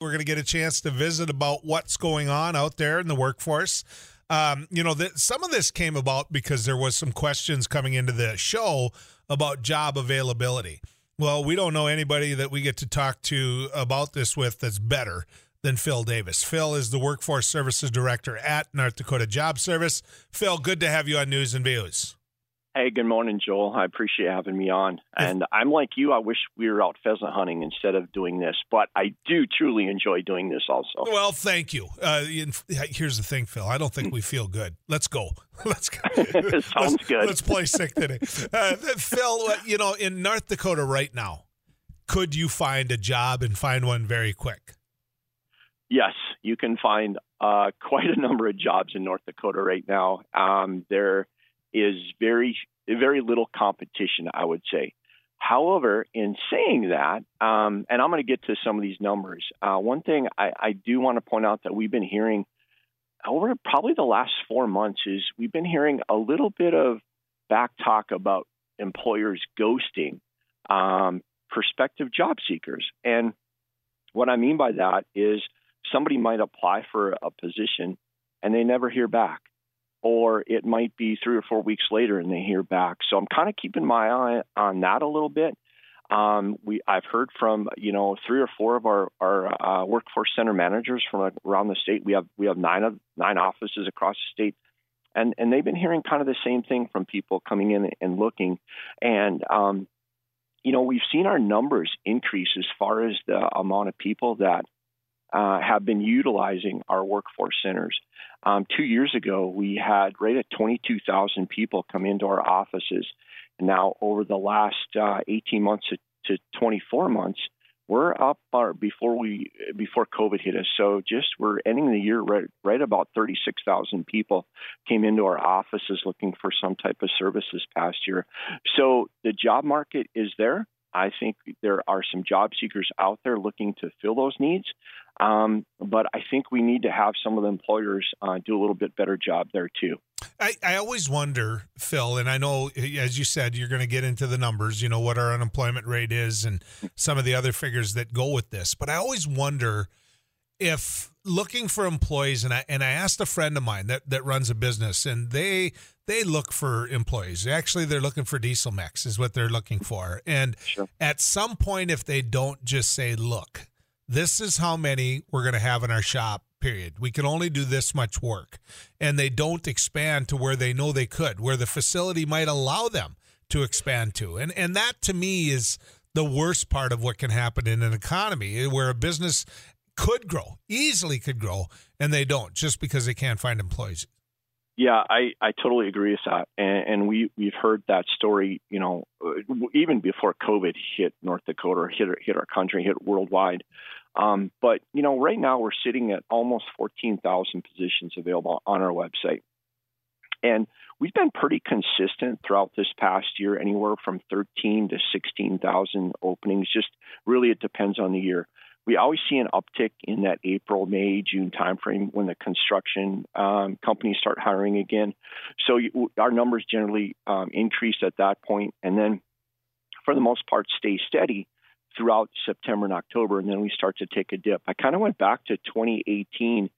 We're going to get a chance to visit about what's going on out there in the workforce. Um, you know, that some of this came about because there was some questions coming into the show about job availability. Well, we don't know anybody that we get to talk to about this with that's better than Phil Davis. Phil is the Workforce Services Director at North Dakota Job Service. Phil, good to have you on News and Views. Hey, good morning, Joel. I appreciate having me on. And I'm like you. I wish we were out pheasant hunting instead of doing this, but I do truly enjoy doing this also. Well, thank you. Uh, here's the thing, Phil. I don't think we feel good. Let's go. Let's go. Sounds let's, good. Let's play sick today. Uh, Phil, uh, you know, in North Dakota right now, could you find a job and find one very quick? Yes, you can find uh, quite a number of jobs in North Dakota right now. Um, there is very very little competition, I would say. However, in saying that, um, and I'm going to get to some of these numbers, uh, one thing I, I do want to point out that we've been hearing over probably the last four months is we've been hearing a little bit of back talk about employers ghosting um, prospective job seekers. And what I mean by that is somebody might apply for a position and they never hear back or it might be three or four weeks later and they hear back. So I'm kind of keeping my eye on that a little bit. Um, we I've heard from you know three or four of our our uh, workforce center managers from around the state. We have we have nine of nine offices across the state, and and they've been hearing kind of the same thing from people coming in and looking, and um, you know we've seen our numbers increase as far as the amount of people that uh, have been utilizing our workforce centers. Um, two years ago, we had right at 22,000 people come into our offices. Now, over the last uh, 18 months to, to 24 months, we're up our, before we before COVID hit us. So just we're ending the year right, right about 36,000 people came into our offices looking for some type of service this past year. So the job market is there. I think there are some job seekers out there looking to fill those needs. Um, but I think we need to have some of the employers uh, do a little bit better job there too. I, I always wonder, Phil, and I know, as you said, you're going to get into the numbers, you know, what our unemployment rate is and some of the other figures that go with this. But I always wonder if looking for employees, and I and I asked a friend of mine that, that runs a business, and they they look for employees. Actually, they're looking for diesel mechs is what they're looking for. And sure. at some point, if they don't just say, "Look, this is how many we're going to have in our shop period we can only do this much work and they don't expand to where they know they could where the facility might allow them to expand to and and that to me is the worst part of what can happen in an economy eh, where a business could grow easily could grow and they don't just because they can't find employees yeah, I, I totally agree with that, and, and we we've heard that story, you know, even before COVID hit North Dakota or hit hit our country, hit worldwide. Um, but you know, right now we're sitting at almost 14,000 positions available on our website, and we've been pretty consistent throughout this past year, anywhere from 13 to 16,000 openings. Just really, it depends on the year we always see an uptick in that April, May, June timeframe when the construction um, companies start hiring again. So you, our numbers generally um, increase at that point, and then for the most part stay steady throughout September and October, and then we start to take a dip. I kind of went back to 2018,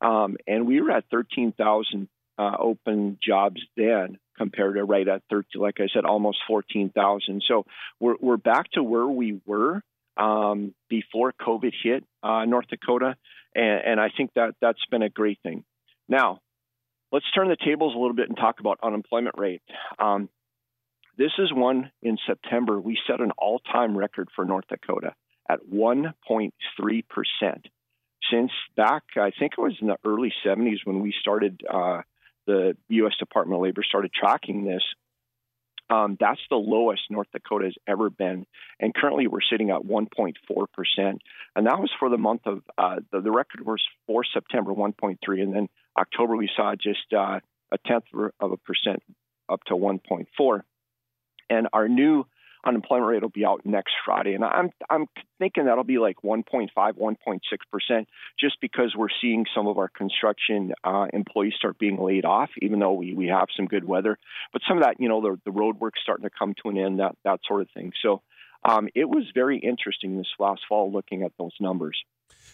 um, and we were at 13,000 uh, open jobs then compared to right at 13, like I said, almost 14,000. So we're, we're back to where we were um, before COVID hit uh, North Dakota, and, and, I think that that's been a great thing. Now, let's turn the tables a little bit and talk about unemployment rate. Um, this is one in September. We set an all-time record for North Dakota at 1.3 percent. Since back, I think it was in the early 70s when we started. Uh, the U.S. Department of Labor started tracking this. Um, that's the lowest North Dakota has ever been. And currently we're sitting at 1.4%. And that was for the month of, uh, the, the, record was for September, 1.3. And then October, we saw just uh, a tenth of a percent up to 1.4. And our new unemployment rate will be out next Friday, and I'm I'm thinking that'll be like 1.5, 1.6 percent, just because we're seeing some of our construction uh, employees start being laid off, even though we, we have some good weather. But some of that, you know, the the road work's starting to come to an end, that that sort of thing. So um, it was very interesting this last fall looking at those numbers.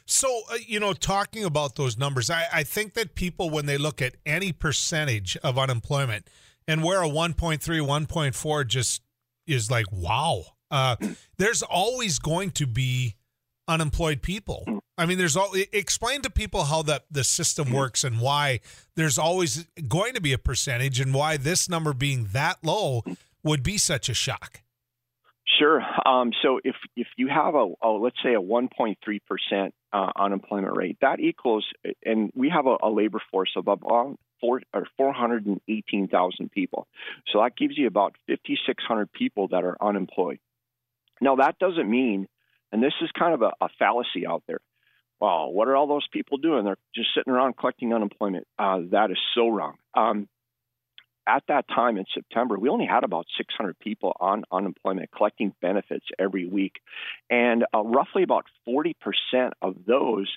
So, uh, you know, talking about those numbers, I, I think that people, when they look at any percentage of unemployment and where a 1.3, 1.4 just is like, wow, uh, there's always going to be unemployed people. I mean, there's all explain to people how that the system works and why there's always going to be a percentage and why this number being that low would be such a shock. Sure. Um, so if if you have a, a let's say a 1.3 percent uh, unemployment rate, that equals, and we have a, a labor force of about four, or 418,000 people. So that gives you about 5,600 people that are unemployed. Now that doesn't mean, and this is kind of a, a fallacy out there. Well, what are all those people doing? They're just sitting around collecting unemployment. Uh, that is so wrong. Um, at that time in September, we only had about 600 people on unemployment collecting benefits every week. And uh, roughly about 40% of those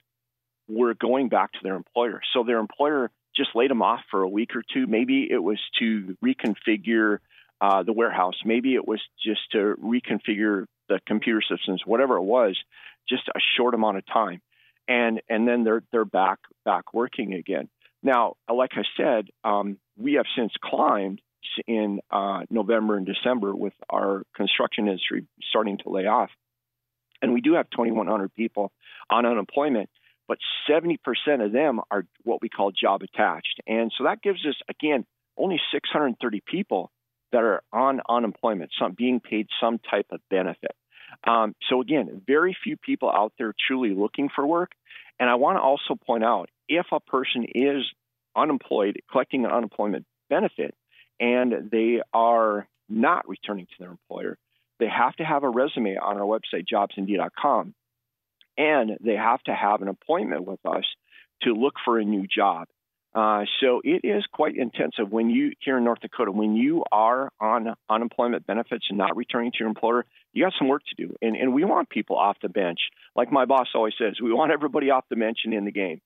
were going back to their employer. So their employer just laid them off for a week or two. Maybe it was to reconfigure uh, the warehouse. Maybe it was just to reconfigure the computer systems, whatever it was, just a short amount of time. And, and then they're, they're back, back working again. Now, like I said, um, we have since climbed in uh, November and December with our construction industry starting to lay off. And we do have 2,100 people on unemployment, but 70% of them are what we call job attached. And so that gives us, again, only 630 people that are on unemployment, some being paid some type of benefit. Um, so again, very few people out there truly looking for work. And I want to also point out if a person is unemployed, collecting an unemployment benefit, and they are not returning to their employer, they have to have a resume on our website, jobsnd.com, and they have to have an appointment with us to look for a new job. Uh, so it is quite intensive when you here in North Dakota, when you are on unemployment benefits and not returning to your employer, you got some work to do. And, and we want people off the bench. Like my boss always says, we want everybody off the bench and in the game.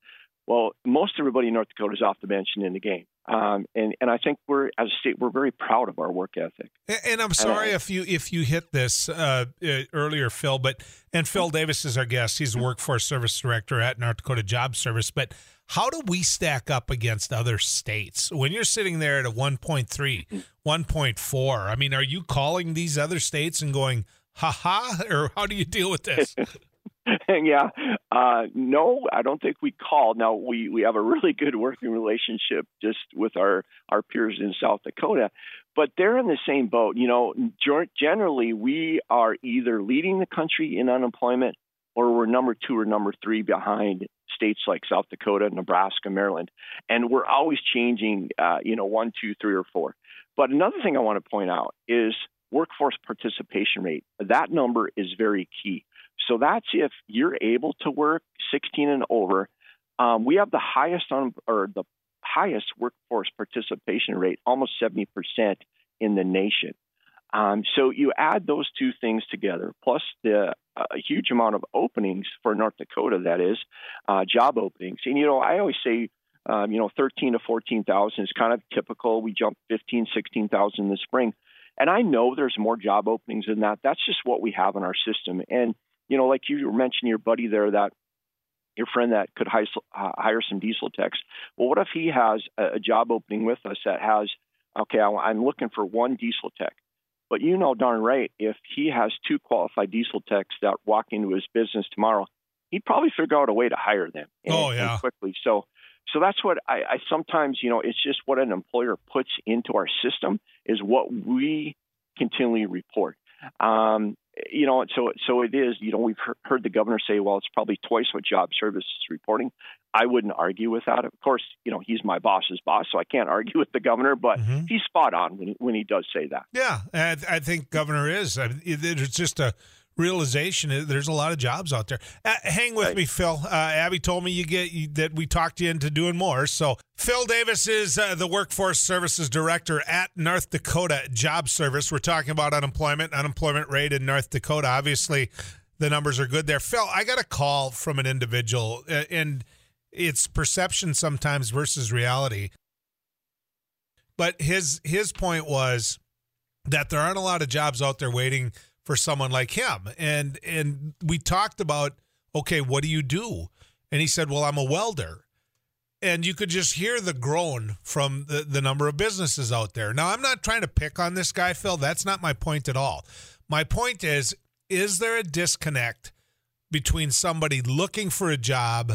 Well, most everybody in North Dakota is off the bench and in the game. Um, and and I think we're as a state we're very proud of our work ethic. And, and I'm sorry and, if you if you hit this uh, uh, earlier, Phil, but and Phil Davis is our guest. He's a workforce service director at North Dakota Job Service. But how do we stack up against other states when you're sitting there at a 1.3, 1.4? I mean, are you calling these other states and going, ha ha, or how do you deal with this? yeah, uh, no, I don't think we called. Now we we have a really good working relationship just with our our peers in South Dakota, but they're in the same boat. You know, generally we are either leading the country in unemployment or we're number two or number three behind states like South Dakota, Nebraska, Maryland, and we're always changing. Uh, you know, one, two, three, or four. But another thing I want to point out is workforce participation rate. That number is very key. So that's if you're able to work 16 and over. Um, we have the highest on or the highest workforce participation rate, almost 70% in the nation. Um, so you add those two things together, plus the uh, huge amount of openings for North Dakota, that is, uh, job openings. And, you know, I always say, um, you know, 13 to 14,000 is kind of typical. We jumped 15, 16,000 in the spring. And I know there's more job openings than that. That's just what we have in our system. And you know, like you mentioned your buddy there that your friend that could hire some diesel techs. Well, what if he has a job opening with us that has, okay, I'm looking for one diesel tech. But you know darn right, if he has two qualified diesel techs that walk into his business tomorrow, he'd probably figure out a way to hire them. And, oh yeah, quickly. So, so that's what I, I sometimes, you know, it's just what an employer puts into our system is what we continually report. Um, you know, so so it is. You know, we've heard the governor say, "Well, it's probably twice what Job Service is reporting." I wouldn't argue with that. Of course, you know, he's my boss's boss, so I can't argue with the governor. But mm-hmm. he's spot on when he, when he does say that. Yeah, I, I think governor is. It's just a realization there's a lot of jobs out there. Uh, hang with right. me, Phil. Uh, Abby told me you get you, that we talked you into doing more. So Phil Davis is uh, the Workforce Services Director at North Dakota Job Service. We're talking about unemployment, unemployment rate in North Dakota. Obviously, the numbers are good there. Phil, I got a call from an individual, uh, and it's perception sometimes versus reality. But his his point was that there aren't a lot of jobs out there waiting for someone like him. And and we talked about okay, what do you do? And he said, well, I'm a welder. And you could just hear the groan from the, the number of businesses out there. Now, I'm not trying to pick on this guy, Phil. That's not my point at all. My point is, is there a disconnect between somebody looking for a job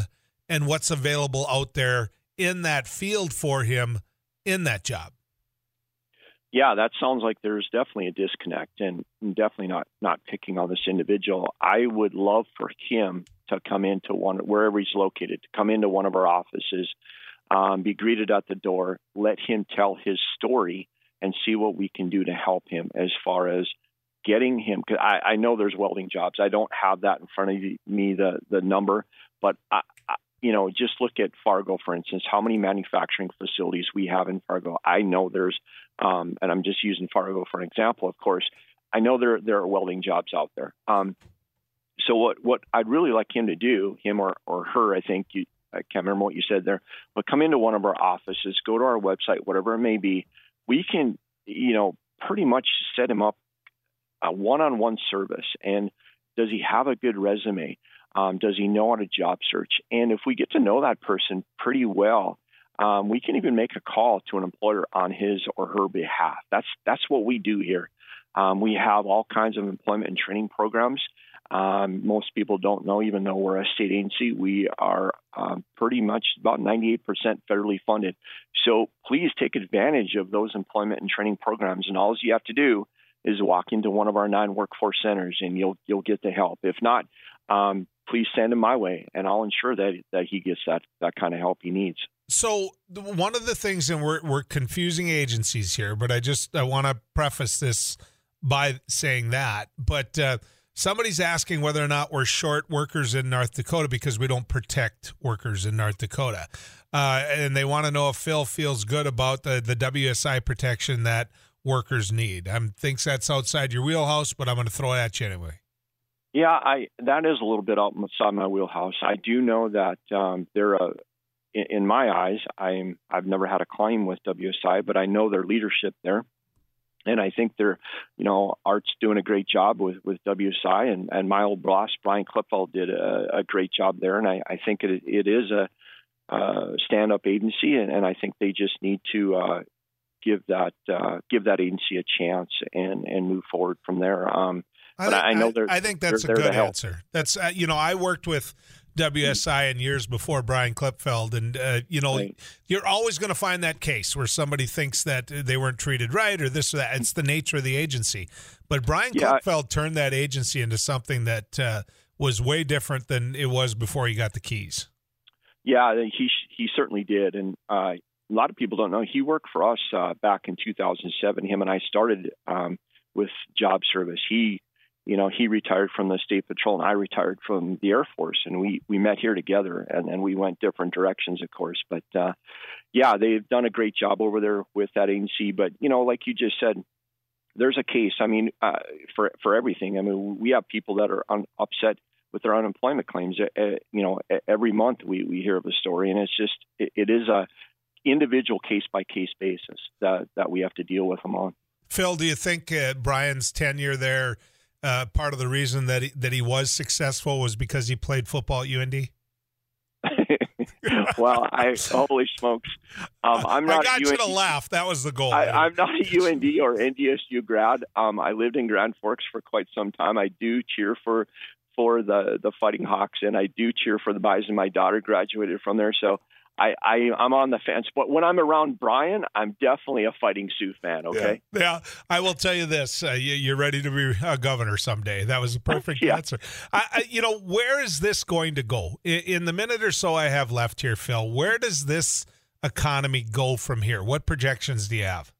and what's available out there in that field for him in that job? Yeah, that sounds like there's definitely a disconnect, and definitely not not picking on this individual. I would love for him to come into one wherever he's located, to come into one of our offices, um, be greeted at the door, let him tell his story, and see what we can do to help him as far as getting him. Cause I, I know there's welding jobs. I don't have that in front of me the the number, but I, you know, just look at Fargo, for instance, how many manufacturing facilities we have in Fargo. I know there's, um, and I'm just using Fargo for an example, of course. I know there there are welding jobs out there. Um, so what what I'd really like him to do, him or or her, I think you, I can't remember what you said there, but come into one of our offices, go to our website, whatever it may be. We can, you know, pretty much set him up a one-on-one service. And does he have a good resume? Um, does he know how to job search? And if we get to know that person pretty well, um, we can even make a call to an employer on his or her behalf. That's that's what we do here. Um, we have all kinds of employment and training programs. Um, most people don't know, even though we're a state agency, we are um, pretty much about 98% federally funded. So please take advantage of those employment and training programs. And all you have to do is walk into one of our nine workforce centers, and you'll you'll get the help. If not, um, please send him my way, and I'll ensure that that he gets that that kind of help he needs. So one of the things, and we're we're confusing agencies here, but I just I want to preface this by saying that. But uh, somebody's asking whether or not we're short workers in North Dakota because we don't protect workers in North Dakota, uh, and they want to know if Phil feels good about the the WSI protection that workers need. I'm thinks that's outside your wheelhouse, but I'm going to throw it at you anyway. Yeah, I that is a little bit outside my wheelhouse. I do know that um, they're a, in, in my eyes, I'm I've never had a claim with WSI, but I know their leadership there, and I think they're, you know, Art's doing a great job with with WSI, and and my old boss Bryan Klipfel did a, a great job there, and I, I think it it is a uh, stand up agency, and, and I think they just need to uh, give that uh, give that agency a chance and and move forward from there. Um, I but think, I know I, I think that's a good answer. That's uh, you know I worked with WSI in years before Bryan Klipfel, and uh, you know right. you're always going to find that case where somebody thinks that they weren't treated right or this or that. It's the nature of the agency. But Bryan yeah. Klipfel turned that agency into something that uh, was way different than it was before he got the keys. Yeah, he he certainly did, and uh, a lot of people don't know he worked for us uh, back in 2007. Him and I started um, with job service. He, you know, he retired from the state patrol, and I retired from the Air Force, and we we met here together, and then we went different directions, of course. But uh, yeah, they've done a great job over there with that agency. But you know, like you just said, there's a case. I mean, uh, for for everything. I mean, we have people that are un- upset with their unemployment claims. Uh, you know, every month we, we hear of a story, and it's just it, it is a individual case by case basis that that we have to deal with them on. Phil, do you think uh, Bryan's tenure there, uh, part of the reason that he, that he was successful was because he played football at UND? well, I holy smokes, um, I'm not. I got you to laugh. That was the goal. I, am not a UND or NDSU grad. Um, I lived in Grand Forks for quite some time. I do cheer for for the the Fighting Hawks, and I do cheer for the Bison. My daughter graduated from there, so I, I I'm on the fence, but when I'm around Bryan, I'm definitely a Fighting Sioux fan. Okay. Yeah, yeah. I will tell you this: uh, you, are ready to be a governor someday. That was a perfect yeah. answer. I, I, you know, where is this going to go in, in the minute or so I have left here, Phil? Where does this economy go from here? What projections do you have?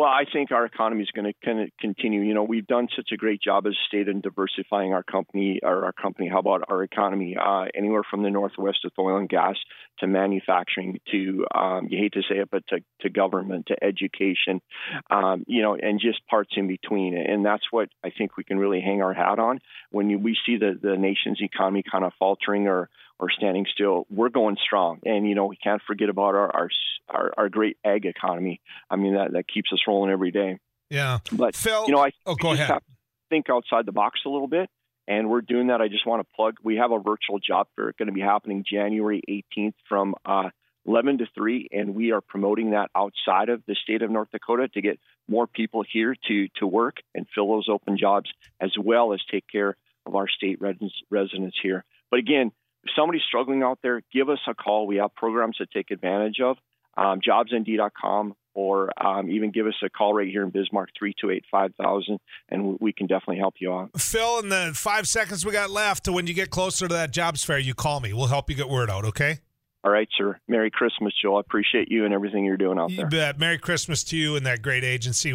Well, I think our economy is going to continue. You know, we've done such a great job as a state in diversifying our company, or our company. How about our economy? Uh, anywhere from the northwest with oil and gas to manufacturing to, um, you hate to say it, but to, to government, to education, um, you know, and just parts in between. And that's what I think we can really hang our hat on when you, we see the the nation's economy kind of faltering or or standing still, we're going strong. And you know, we can't forget about our our our, our great ag economy. I mean, that that keeps us rolling every day. Yeah, but Phil, you know, I oh, go ahead. think outside the box a little bit and we're doing that. I just want to plug. We have a virtual job fair going to be happening January 18th from uh, 11 to 3, and we are promoting that outside of the state of North Dakota to get more people here to to work and fill those open jobs, as well as take care of our state residents, residents here. But again, if somebody's struggling out there, give us a call. We have programs to take advantage of. Um, jobsnd.com or um, even give us a call right here in Bismarck, 328 5000, and we can definitely help you out. Phil, in the five seconds we got left, when you get closer to that jobs fair, you call me. We'll help you get word out, okay? All right, sir. Merry Christmas, Joel. I appreciate you and everything you're doing out you there. Bet. Merry Christmas to you and that great agency.